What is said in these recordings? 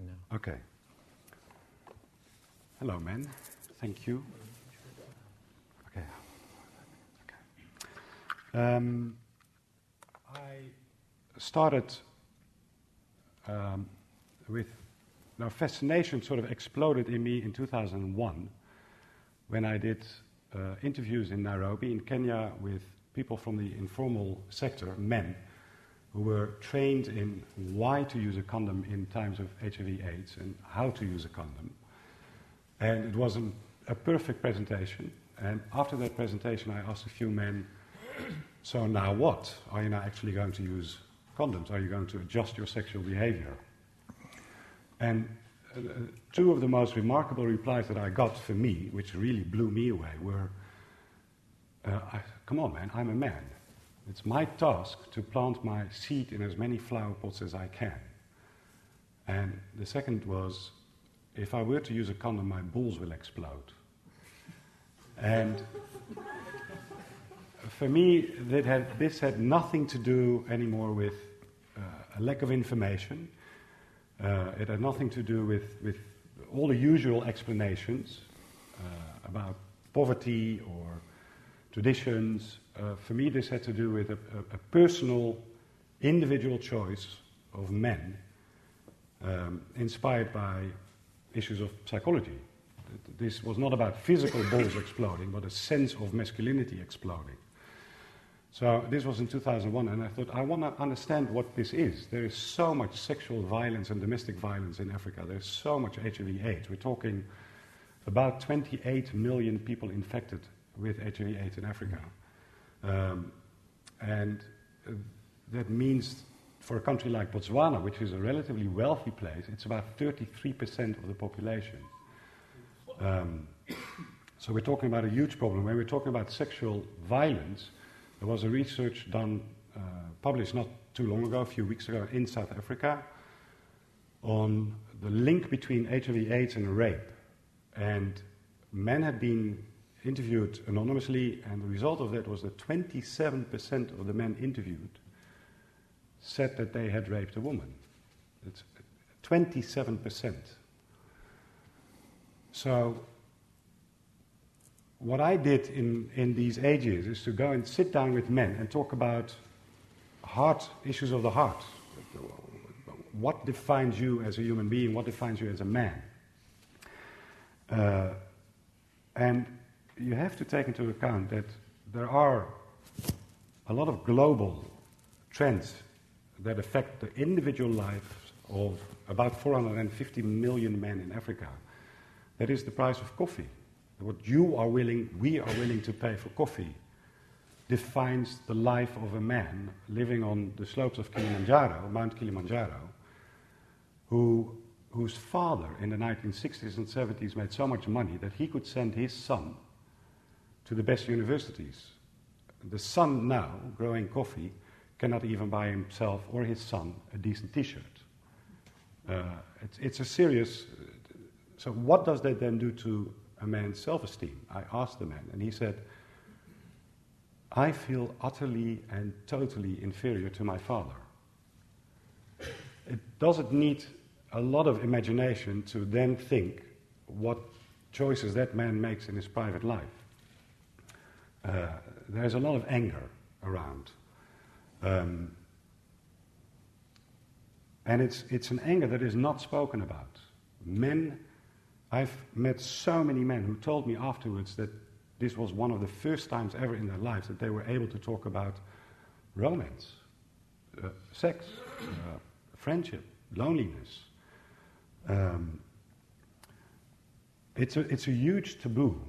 on now. Okay. Hello, men. Thank you. Okay. okay. Um, I started um, with now fascination sort of exploded in me in 2001 when I did uh, interviews in Nairobi in Kenya with people from the informal sector, men, who were trained in why to use a condom in times of HIV/AIDS and how to use a condom. And it was an, a perfect presentation. And after that presentation, I asked a few men, so now what? Are you now actually going to use condoms? Are you going to adjust your sexual behavior? And uh, two of the most remarkable replies that I got for me, which really blew me away, were uh, I, Come on, man, I'm a man. It's my task to plant my seed in as many flower pots as I can. And the second was if I were to use a condom, my balls will explode. And for me, had, this had nothing to do anymore with uh, a lack of information. Uh, it had nothing to do with, with all the usual explanations uh, about poverty or traditions. Uh, for me, this had to do with a, a, personal, individual choice of men um, inspired by issues of psychology. This was not about physical balls exploding, but a sense of masculinity exploding. So this was in 2001, and I thought, I want to understand what this is. There is so much sexual violence and domestic violence in Africa. There's so much HIV/AIDS. We're talking about 28 million people infected with HIV/AIDS in Africa, um, and uh, that means for a country like Botswana, which is a relatively wealthy place, it's about 33% of the population. Um, so we're talking about a huge problem. When we're talking about sexual violence, there was a research done, uh, published not too long ago, a few weeks ago, in South Africa, on the link between HIV/AIDS and rape. And men had been interviewed anonymously, and the result of that was that 27% of the men interviewed said that they had raped a woman. It's 27%. So, what I did in, in these ages is to go and sit down with men and talk about heart issues of the heart. What defines you as a human being? What defines you as a man? Uh, and you have to take into account that there are a lot of global trends that affect the individual lives of about 450 million men in Africa. That is the price of coffee. What you are willing, we are willing to pay for coffee, defines the life of a man living on the slopes of Kilimanjaro, Mount Kilimanjaro, who, whose father in the 1960s and 70s made so much money that he could send his son to the best universities. The son now, growing coffee, cannot even buy himself or his son a decent t shirt. Uh, it's, it's, a serious. So, what does that then do to a man's self esteem? I asked the man, and he said, I feel utterly and totally inferior to my father. It doesn't need a lot of imagination to then think what choices that man makes in his private life. Uh, there's a lot of anger around. Um, and it's, it's an anger that is not spoken about. Men, I've met so many men who told me afterwards that this was one of the first times ever in their lives that they were able to talk about romance, uh, sex, uh, friendship, loneliness. Um, it's, a, it's a huge taboo.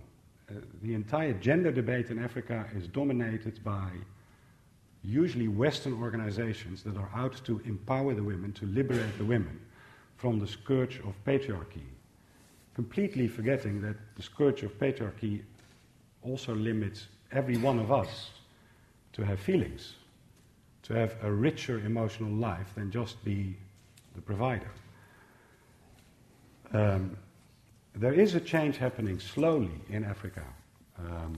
The entire gender debate in Africa is dominated by usually Western organizations that are out to empower the women, to liberate the women from the scourge of patriarchy, completely forgetting that the scourge of patriarchy also limits every one of us to have feelings, to have a richer emotional life than just be the provider. Um, there is a change happening slowly in Africa. Um,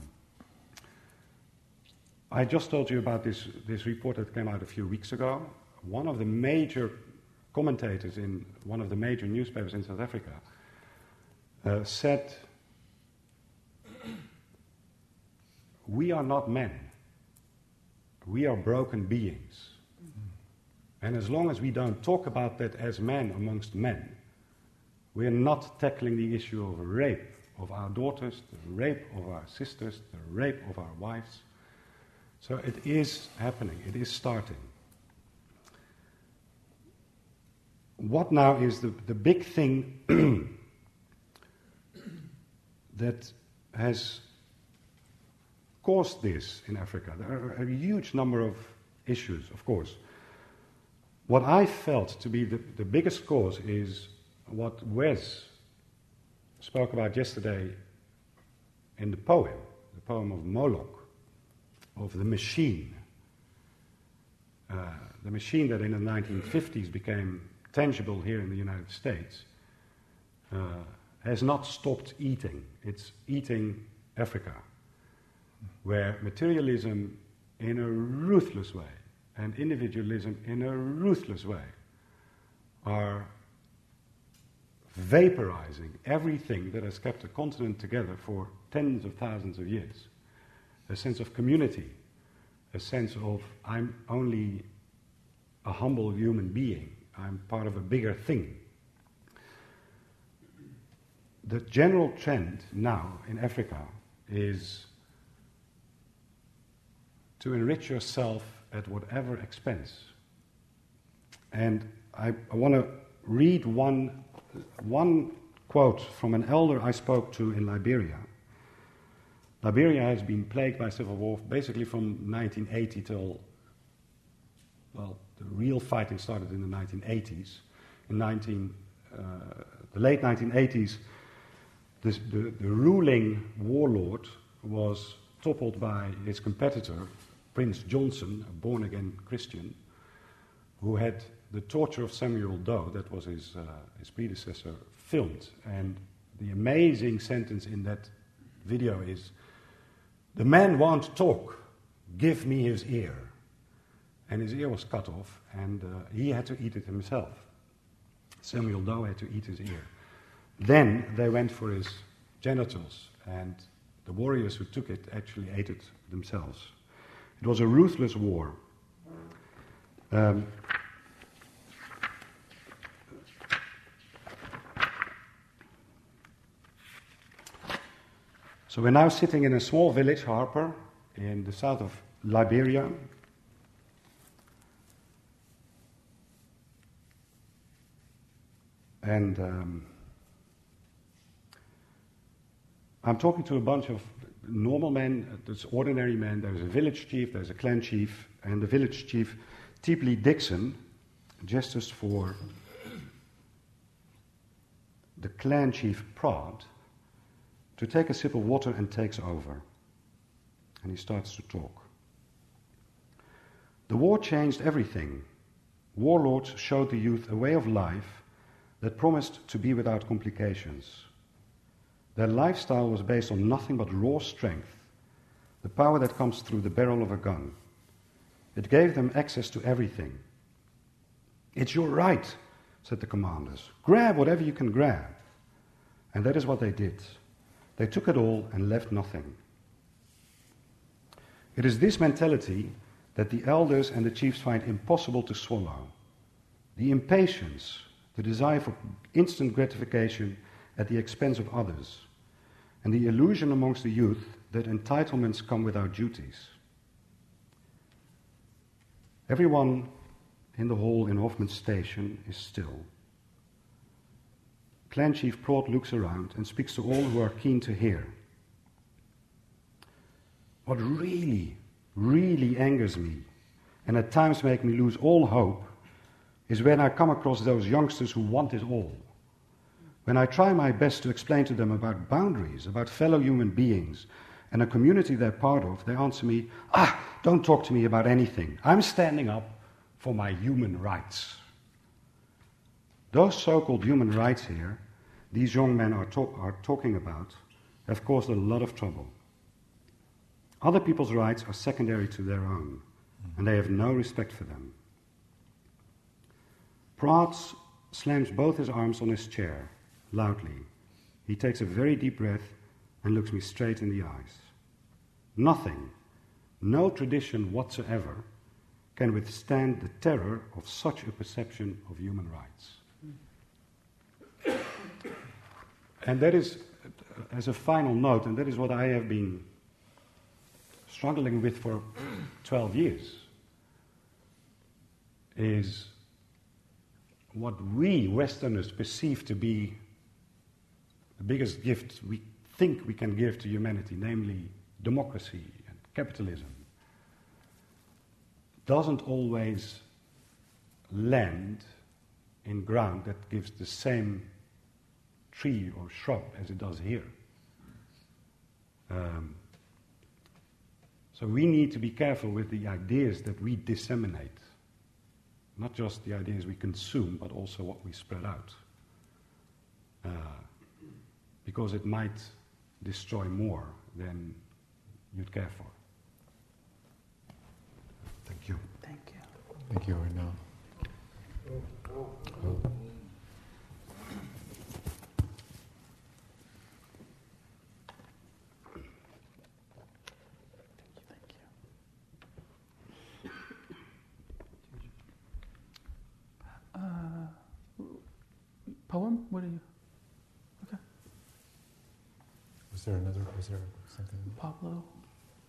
I just told you about this, this report that came out a few weeks ago. One of the major commentators in one of the major newspapers in South Africa uh, said, We are not men. We are broken beings. And as long as we don't talk about that as men amongst men, we're not tackling the issue of rape of our daughters, the rape of our sisters, the rape of our wives. So it is happening, it is starting. What now is the, the big thing that has caused this in Africa? There are a huge number of issues, of course. What I felt to be the, the biggest cause is what Wes spoke about yesterday in the poem, the poem of Moloch, of the machine. Uh, the machine that in the 1950s became tangible here in the United States uh, has not stopped eating. It's eating Africa, where materialism in a ruthless way and individualism in a ruthless way are vaporizing everything that has kept a continent together for tens of thousands of years. A sense of community, a sense of I'm only a humble human being, I'm part of a bigger thing. The general trend now in Africa is to enrich yourself at whatever expense. And I, I want to read one one quote from an elder I spoke to in Liberia. Liberia has been plagued by civil war basically from 1980 till, well, the real fighting started in the 1980s. In 19, uh, the late 1980s, this, the, the ruling warlord was toppled by his competitor, Prince Johnson, a born again Christian, who had the torture of Samuel Doe, that was his, uh, his predecessor, filmed. And the amazing sentence in that video is The man won't talk, give me his ear. And his ear was cut off, and uh, he had to eat it himself. Samuel Doe had to eat his ear. Then they went for his genitals, and the warriors who took it actually ate it themselves. It was a ruthless war. Um, So we're now sitting in a small village, Harper, in the south of Liberia. And um, I'm talking to a bunch of normal men, there's ordinary men, there's a village chief, there's a clan chief, and the village chief, Teepley Dixon, justice for the clan chief Praat to take a sip of water and takes over. And he starts to talk. The war changed everything. Warlords showed the youth a way of life that promised to be without complications. Their lifestyle was based on nothing but raw strength, the power that comes through the barrel of a gun. It gave them access to everything. It's your right, said the commanders. Grab whatever you can grab. And that is what they did. They took it all and left nothing. It is this mentality that the elders and the chiefs find impossible to swallow. The impatience, the desire for instant gratification at the expense of others, and the illusion amongst the youth that entitlements come without duties. Everyone in the hall in Hoffman Station is still. Clan Chief Praat looks around and speaks to all who are keen to hear. What really, really angers me, and at times makes me lose all hope, is when I come across those youngsters who want it all. When I try my best to explain to them about boundaries, about fellow human beings, and a community they're part of, they answer me, Ah, don't talk to me about anything. I'm standing up for my human rights. Those so called human rights here, these young men are, talk, are talking about, have caused a lot of trouble. Other people's rights are secondary to their own, and they have no respect for them. Prats slams both his arms on his chair, loudly. He takes a very deep breath and looks me straight in the eyes. Nothing, no tradition whatsoever, can withstand the terror of such a perception of human rights. And that is, as a final note, and that is what I have been struggling with for 12 years, is what we Westerners perceive to be the biggest gift we think we can give to humanity, namely democracy and capitalism, doesn't always land in ground that gives the same tree or shrub as it does here. Um, so we need to be careful with the ideas that we disseminate. Not just the ideas we consume, but also what we spread out. Uh, because it might destroy more than you'd care for. Thank you. Thank you. Thank you, Arnaud. Oh. Poem? What are you? Okay. Was there another? Was there something? Pablo?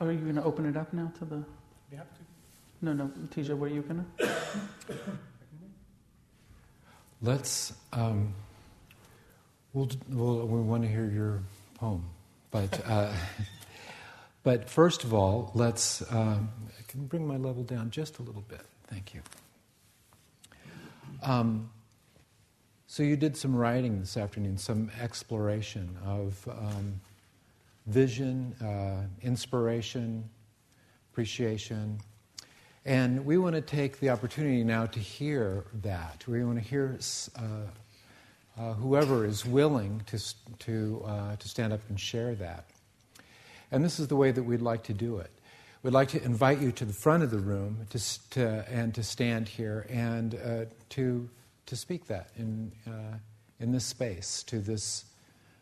Are you going to open it up now to the. You have to. No, no. Tija, were you going to? Let's. Um, we'll, we'll, we want to hear your poem, but uh, but first of all, let's. Um, I can bring my level down just a little bit. Thank you. Um, so you did some writing this afternoon, some exploration of um, vision, uh, inspiration, appreciation. And we want to take the opportunity now to hear that. We want to hear uh, uh, whoever is willing to, to, uh, to stand up and share that. And this is the way that we'd like to do it. We'd like to invite you to the front of the room to, to and to stand here and uh, to to speak that in, uh, in this space to this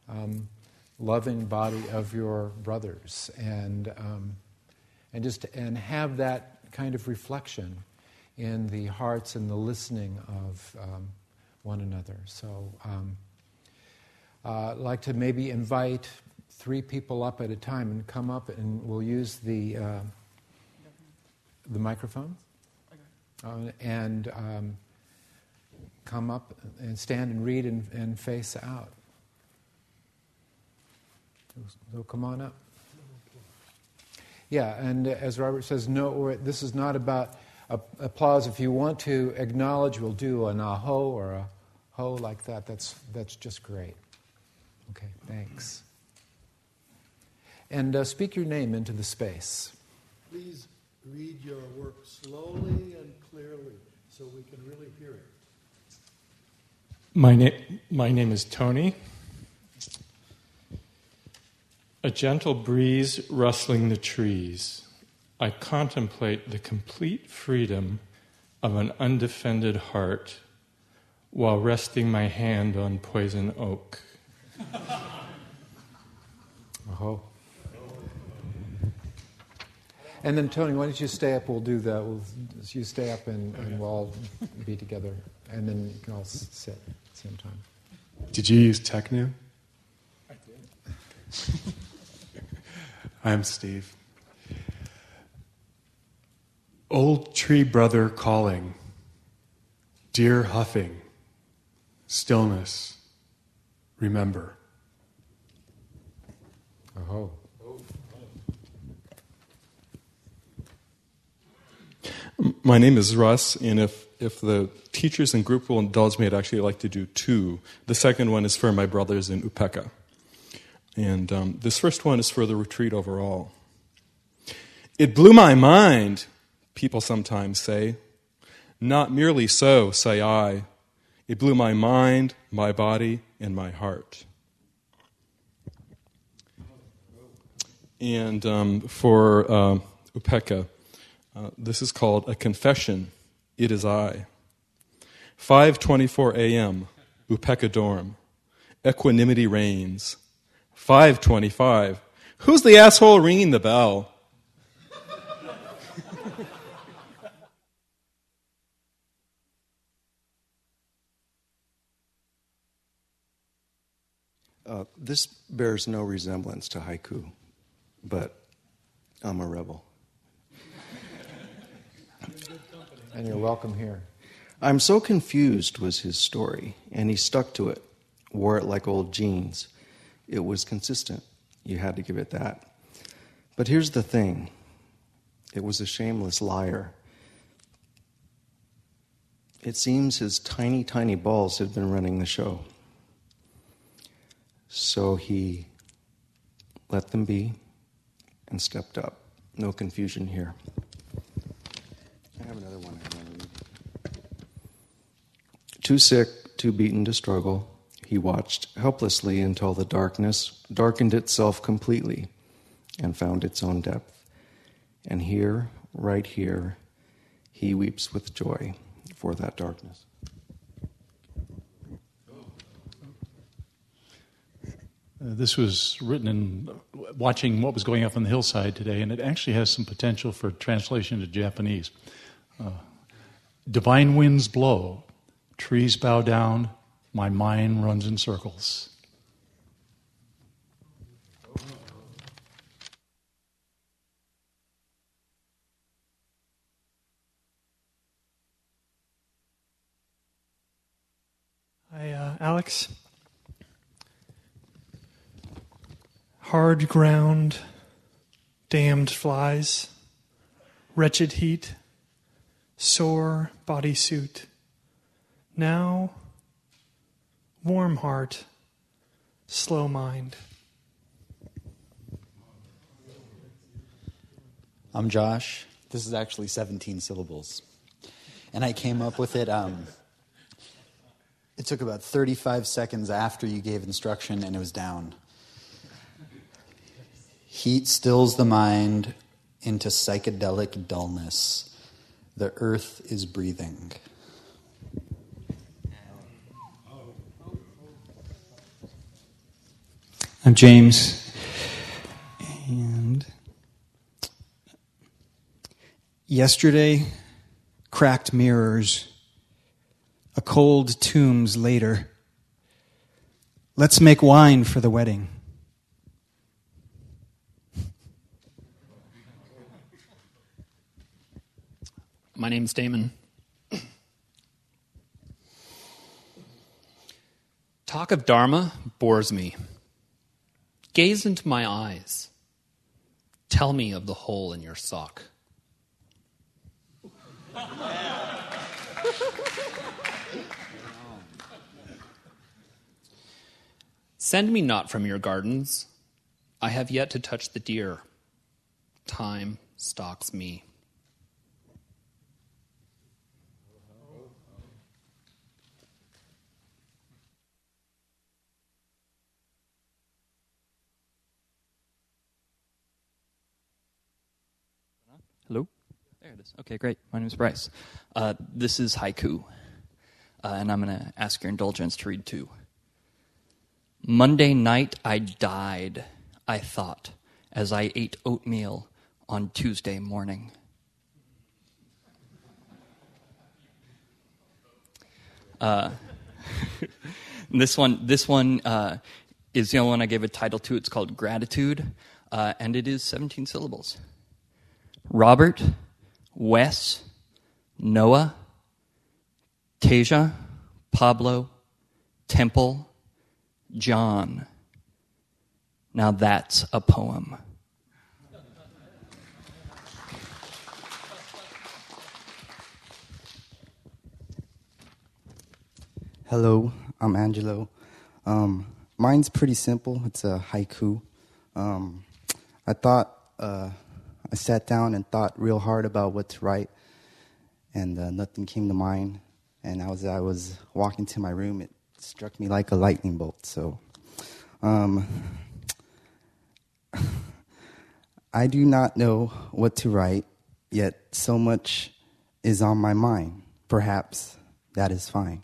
um, loving body of your brothers and, um, and just and have that kind of reflection in the hearts and the listening of um, one another. So um, uh, I'd like to maybe invite three people up at a time and come up and we'll use the, uh, the microphone. Uh, and um, come up and stand and read and, and face out. So come on up. Yeah, and as Robert says, no, this is not about applause. If you want to acknowledge, we'll do an aho or a ho like that. That's, that's just great. Okay, thanks. And uh, speak your name into the space. Please read your work slowly and clearly so we can really hear it. My, na- my name is Tony. A gentle breeze rustling the trees, I contemplate the complete freedom of an undefended heart while resting my hand on poison oak. Oh. And then, Tony, why don't you stay up? We'll do that. We'll, you stay up and, and we'll all be together. And then you can all sit at the same time. Did you use Techno? I did. I'm Steve. Old tree brother calling, deer huffing, stillness, remember. Oh. My name is Russ, and if if the teachers and group will indulge me, I'd actually like to do two. The second one is for my brothers in Upeka. And um, this first one is for the retreat overall. It blew my mind, people sometimes say. Not merely so, say I. It blew my mind, my body, and my heart. And um, for uh, Upeka, uh, this is called a confession it is I. 5:24 a.m. Upeka dorm. Equanimity reigns. 5:25. Who's the asshole ringing the bell? Uh, this bears no resemblance to haiku, but I'm a rebel. And you're welcome here. I'm so confused was his story, and he stuck to it, wore it like old jeans. It was consistent. You had to give it that. But here's the thing it was a shameless liar. It seems his tiny, tiny balls had been running the show. So he let them be and stepped up. No confusion here. I have another one I want to read. Too sick, too beaten to struggle, he watched helplessly until the darkness darkened itself completely and found its own depth. And here, right here, he weeps with joy for that darkness. Uh, this was written in watching what was going up on the hillside today, and it actually has some potential for translation to Japanese. Uh, Divine winds blow, trees bow down, my mind runs in circles. Hi, uh, Alex. Hard ground, damned flies, wretched heat, sore bodysuit. Now, warm heart, slow mind. I'm Josh. This is actually 17 syllables. And I came up with it. Um, it took about 35 seconds after you gave instruction, and it was down. Heat stills the mind into psychedelic dullness. The earth is breathing. James. And yesterday, cracked mirrors, a cold tombs later. Let's make wine for the wedding. My name's Damon. Talk of Dharma bores me. Gaze into my eyes. Tell me of the hole in your sock. Send me not from your gardens. I have yet to touch the deer. Time stalks me. Hello? There it is. Okay, great. My name is Bryce. Uh, this is haiku, uh, and I'm going to ask your indulgence to read two. Monday night I died, I thought, as I ate oatmeal on Tuesday morning. Uh, this one, this one uh, is the only one I gave a title to. It's called Gratitude, uh, and it is 17 syllables. Robert, Wes, Noah, Tasia, Pablo, Temple, John. Now that's a poem. Hello, I'm Angelo. Um, mine's pretty simple. It's a haiku. Um, I thought, uh, I sat down and thought real hard about what to write, and uh, nothing came to mind. And as I was walking to my room, it struck me like a lightning bolt. So, um, I do not know what to write, yet so much is on my mind. Perhaps that is fine.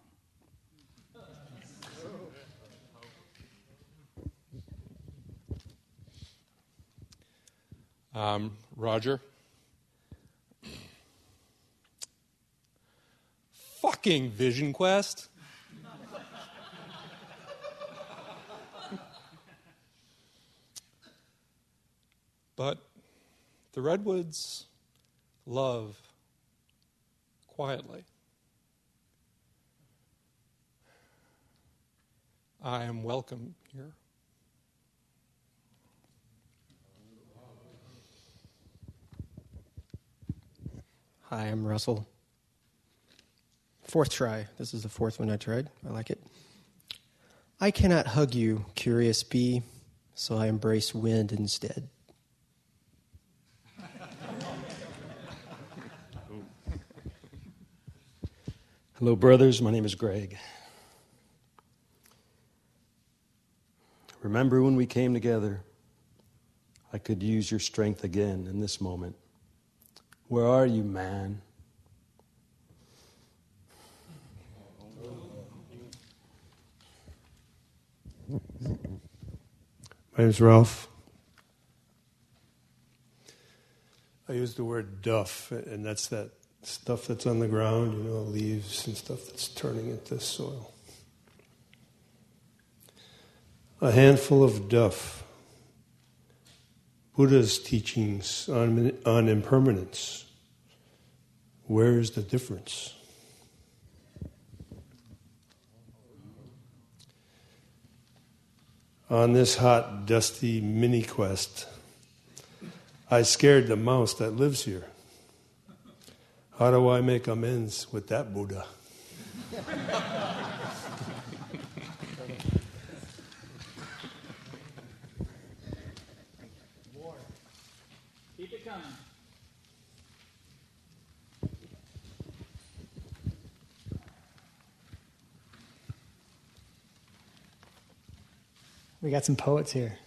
Um, Roger. Fucking Vision Quest. but the redwoods love quietly. I am welcome here. Hi, I'm Russell. Fourth try. This is the fourth one I tried. I like it. I cannot hug you, curious bee, so I embrace wind instead. Hello, brothers. My name is Greg. Remember when we came together? I could use your strength again in this moment. Where are you, man? My name's Ralph. I use the word duff, and that's that stuff that's on the ground, you know, leaves and stuff that's turning into soil. A handful of duff. Buddha's teachings on, on impermanence. Where's the difference? On this hot, dusty mini quest, I scared the mouse that lives here. How do I make amends with that Buddha? We got some poets here.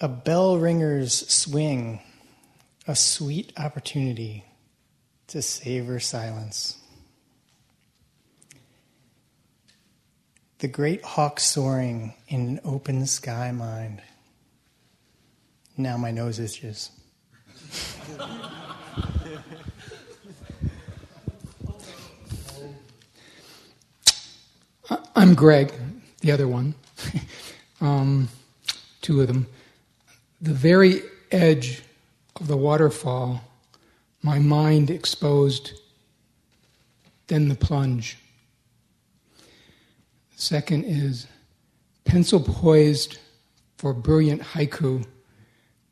A bell ringer's swing, a sweet opportunity to savor silence. The great hawk soaring in an open sky mind. Now my nose itches. Greg, the other one. um, two of them. The very edge of the waterfall, my mind exposed, then the plunge. Second is pencil poised for brilliant haiku,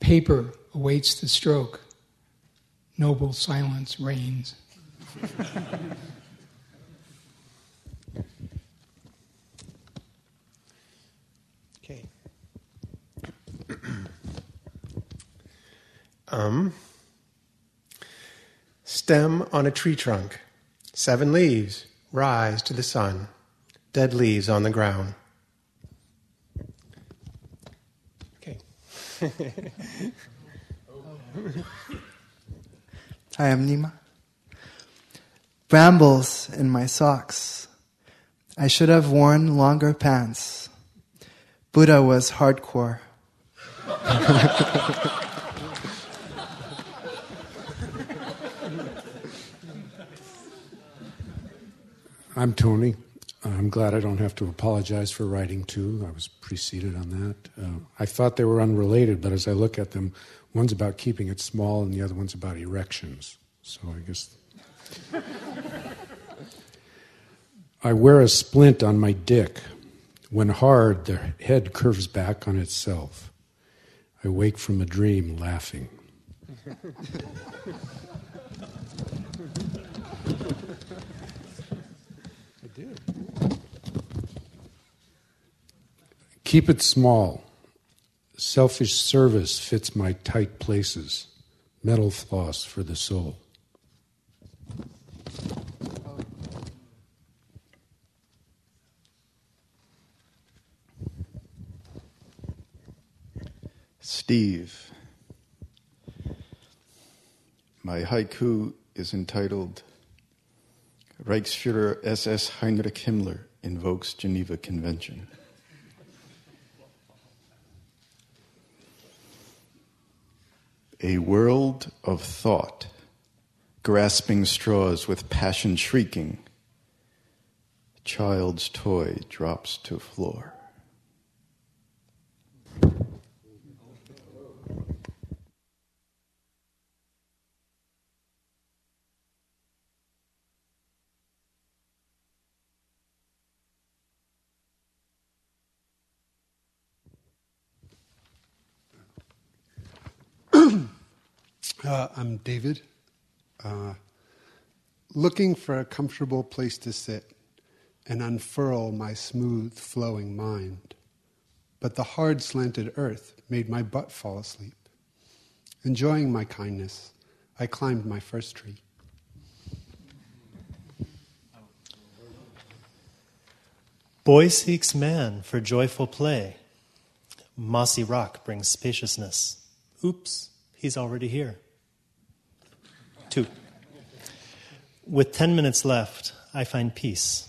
paper awaits the stroke, noble silence reigns. um, stem on a tree trunk. Seven leaves rise to the sun. Dead leaves on the ground. Okay. Hi, I'm Nima. Brambles in my socks. I should have worn longer pants. Buddha was hardcore. I'm Tony. I'm glad I don't have to apologize for writing two. I was preceded on that. Uh, I thought they were unrelated, but as I look at them, one's about keeping it small and the other one's about erections. So I guess. I wear a splint on my dick. When hard, the head curves back on itself. I wake from a dream laughing. Keep it small. Selfish service fits my tight places. Metal floss for the soul. Steve. My haiku is entitled Reichsfuhrer SS Heinrich Himmler invokes Geneva Convention. A world of thought, grasping straws with passion shrieking. Child's toy drops to floor. Uh, I'm David. Uh, looking for a comfortable place to sit and unfurl my smooth flowing mind. But the hard slanted earth made my butt fall asleep. Enjoying my kindness, I climbed my first tree. Boy seeks man for joyful play. Mossy rock brings spaciousness. Oops, he's already here. Two. With 10 minutes left, I find peace,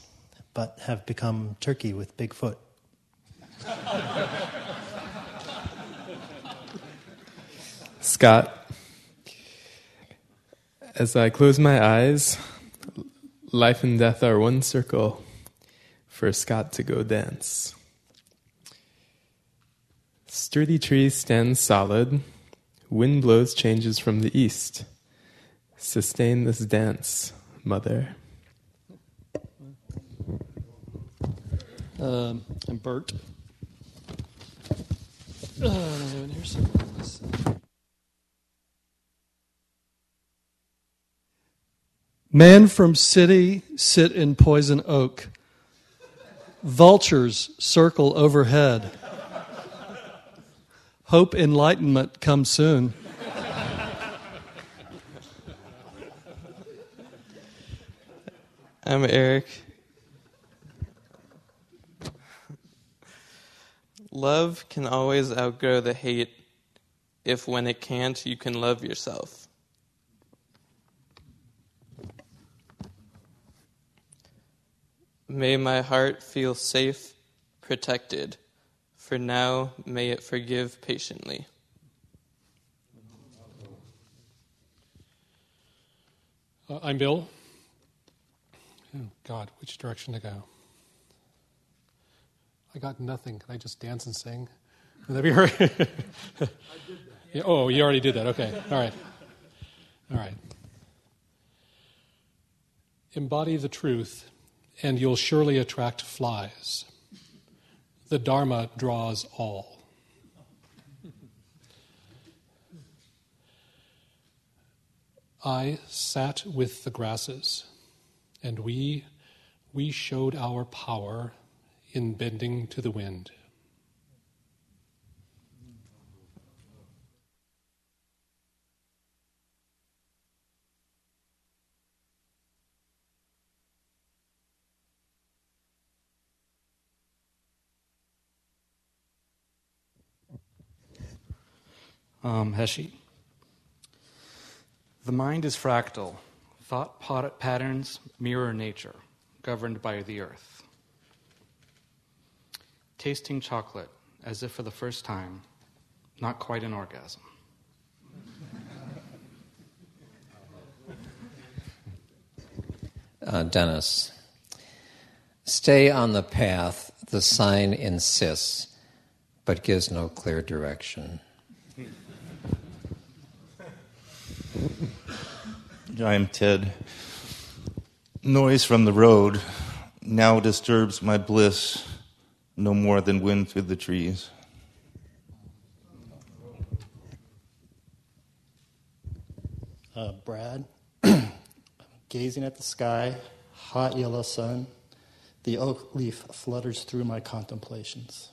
but have become turkey with big foot. Scott, as I close my eyes, life and death are one circle for Scott to go dance. Sturdy trees stand solid, wind blows changes from the east. Sustain this dance, mother. Um, I'm Bert. Uh, I have it here somewhere. Let's. Man from city sit in poison oak. Vultures circle overhead. Hope enlightenment comes soon. I'm Eric. Love can always outgrow the hate if, when it can't, you can love yourself. May my heart feel safe, protected, for now may it forgive patiently. Uh, I'm Bill. Oh, God, which direction to go? I got nothing. Can I just dance and sing? Would that be right? yeah, oh, you already did that. Okay. All right. All right. Embody the truth, and you'll surely attract flies. The Dharma draws all. I sat with the grasses, and we, we showed our power in bending to the wind. Um, Heshi. The mind is fractal. Thought pot- patterns mirror nature, governed by the earth. Tasting chocolate as if for the first time, not quite an orgasm. Uh, Dennis. Stay on the path, the sign insists, but gives no clear direction. I'm Ted. Noise from the road now disturbs my bliss no more than wind through the trees. Uh, Brad, gazing at the sky, hot yellow sun, the oak leaf flutters through my contemplations.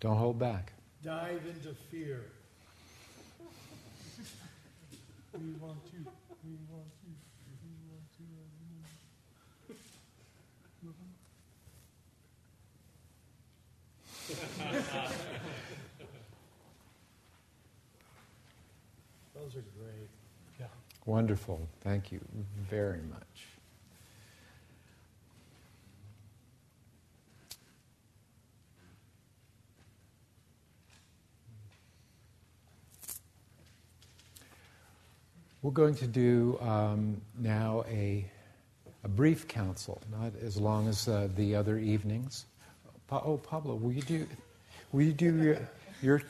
Don't hold back. Dive into fear. we want you we want you we want to Those are great. Yeah. Wonderful. Thank you very much. We're going to do um, now a, a brief council, not as long as uh, the other evenings. Pa- oh, Pablo, will you do, will you do your, your,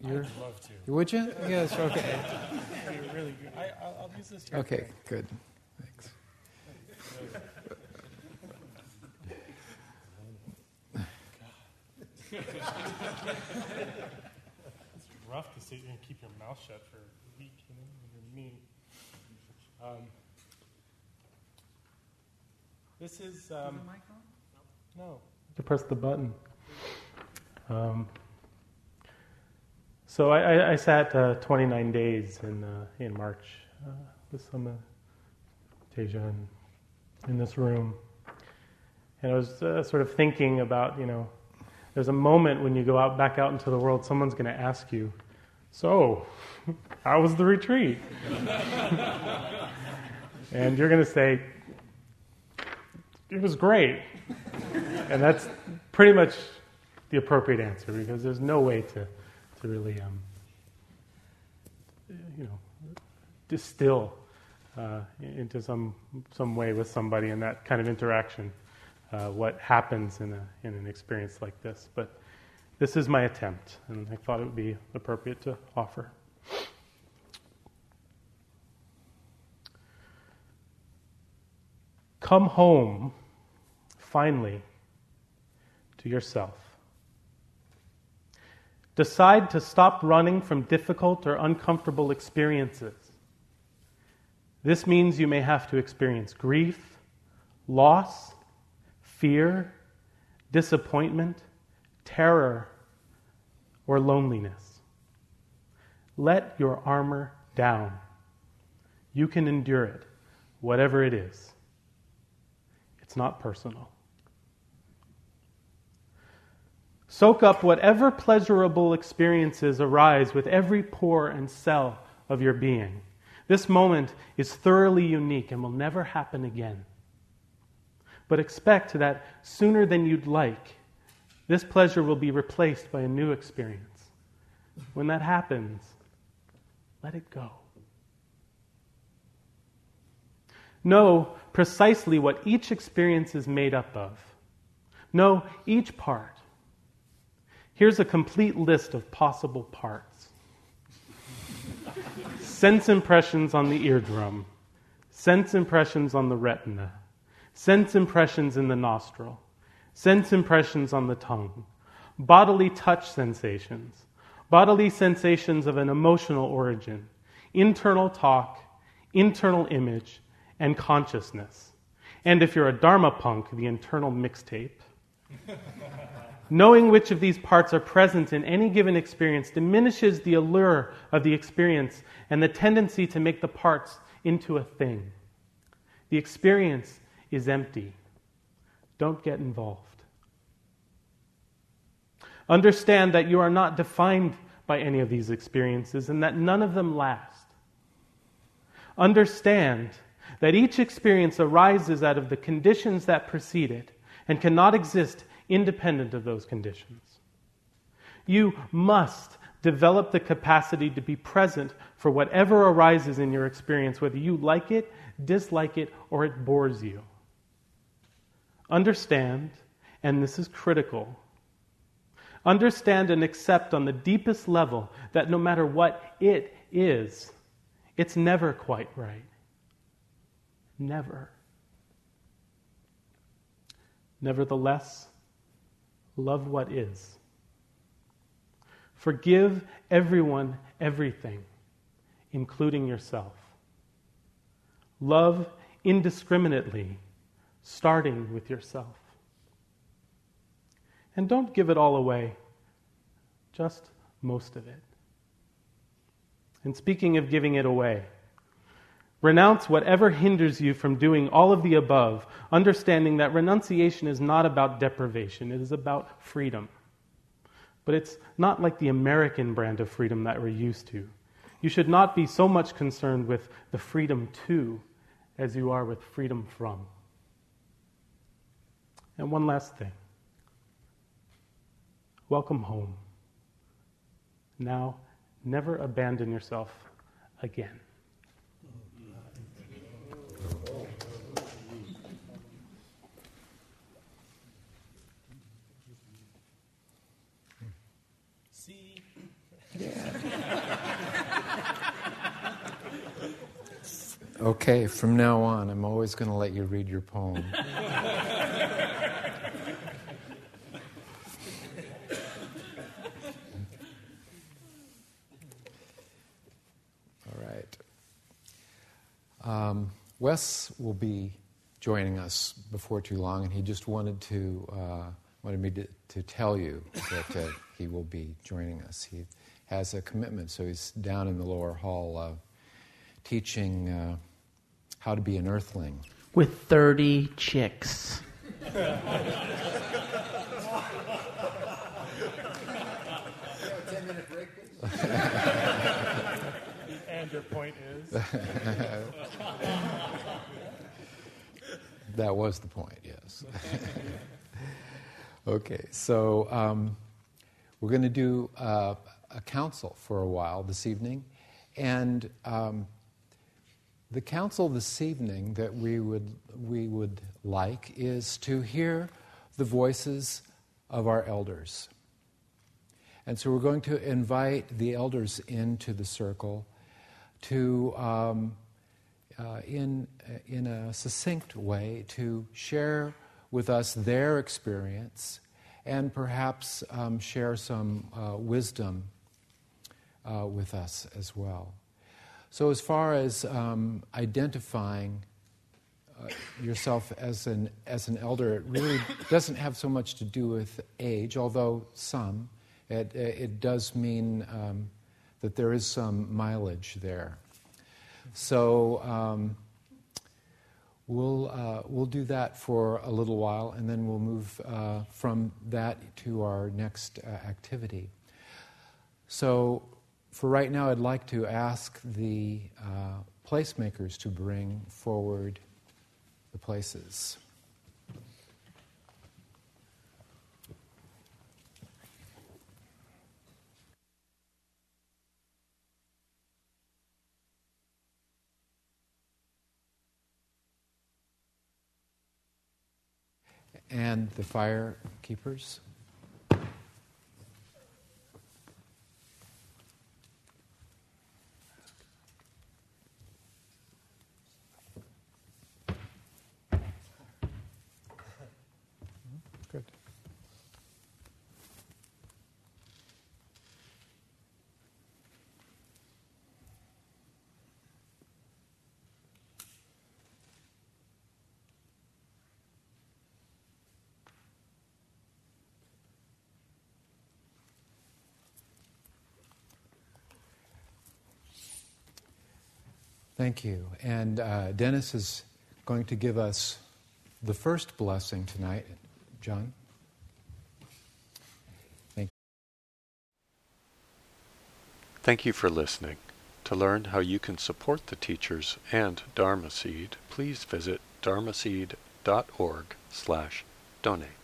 your I'd love to. Would you? Yes. Okay. You're really good. I, I'll, I'll use this here. Okay. Good. Thanks. it's rough to sit and keep your mouth shut for a week, you know, when you're mean. Um, this is. Um, no. To press the button. Um, so I, I, I sat uh, 29 days in uh, in March uh, with some uh, Teja in, in this room, and I was uh, sort of thinking about you know, there's a moment when you go out back out into the world, someone's going to ask you, so how was the retreat? and you're going to say, it was great, and that's pretty much the appropriate answer because there's no way to to really, um, you know, distill uh, into some some way with somebody in that kind of interaction uh, what happens in a in an experience like this. But this is my attempt, and I thought it would be appropriate to offer. Come home, finally, to yourself. Decide to stop running from difficult or uncomfortable experiences. This means you may have to experience grief, loss, fear, disappointment, terror, or loneliness. Let your armor down. You can endure it, whatever it is. Not personal. Soak up whatever pleasurable experiences arise with every pore and cell of your being. This moment is thoroughly unique and will never happen again. But expect that sooner than you'd like, this pleasure will be replaced by a new experience. When that happens, let it go. Know precisely what each experience is made up of. Know each part. Here's a complete list of possible parts. Sense impressions on the eardrum, sense impressions on the retina, sense impressions in the nostril, sense impressions on the tongue, bodily touch sensations, bodily sensations of an emotional origin, internal talk, internal image, and consciousness. And if you're a Dharma punk, the internal mixtape. Knowing which of these parts are present in any given experience diminishes the allure of the experience and the tendency to make the parts into a thing. The experience is empty. Don't get involved. Understand that you are not defined by any of these experiences and that none of them last. Understand that each experience arises out of the conditions that precede it and cannot exist independent of those conditions. You must develop the capacity to be present for whatever arises in your experience, whether you like it, dislike it, or it bores you. Understand, and this is critical, understand and accept on the deepest level that no matter what it is, it's never quite right. Never. Nevertheless, love what is. Forgive everyone everything, including yourself. Love indiscriminately, starting with yourself. And don't give it all away, just most of it. And speaking of giving it away, Renounce whatever hinders you from doing all of the above, understanding that renunciation is not about deprivation, it is about freedom. But it's not like the American brand of freedom that we're used to. You should not be so much concerned with the freedom to as you are with freedom from. And one last thing welcome home. Now, never abandon yourself again. Okay, from now on, I'm always going to let you read your poem. All right. Um, Wes will be joining us before too long, and he just wanted to uh, wanted me to, to tell you that uh, he will be joining us. He has a commitment, so he's down in the lower hall uh, teaching uh, how to be an earthling. With 30 chicks. and your point is? that was the point, yes. okay, so um, we're going to do uh, a council for a while this evening. And um, the council this evening that we would, we would like is to hear the voices of our elders. And so we're going to invite the elders into the circle to, um, uh, in, in a succinct way, to share with us their experience and perhaps um, share some uh, wisdom uh, with us as well. So, as far as um, identifying uh, yourself as an, as an elder, it really doesn't have so much to do with age, although some. It, it does mean um, that there is some mileage there. So, um, we'll, uh, we'll do that for a little while, and then we'll move uh, from that to our next uh, activity. So, for right now, I'd like to ask the uh, placemakers to bring forward the places. And the fire keepers. Good. Thank you. And uh, Dennis is going to give us the first blessing tonight. John? Thank you. Thank you for listening. To learn how you can support the teachers and Dharma Seed, please visit dharma dharmaseed.org slash donate.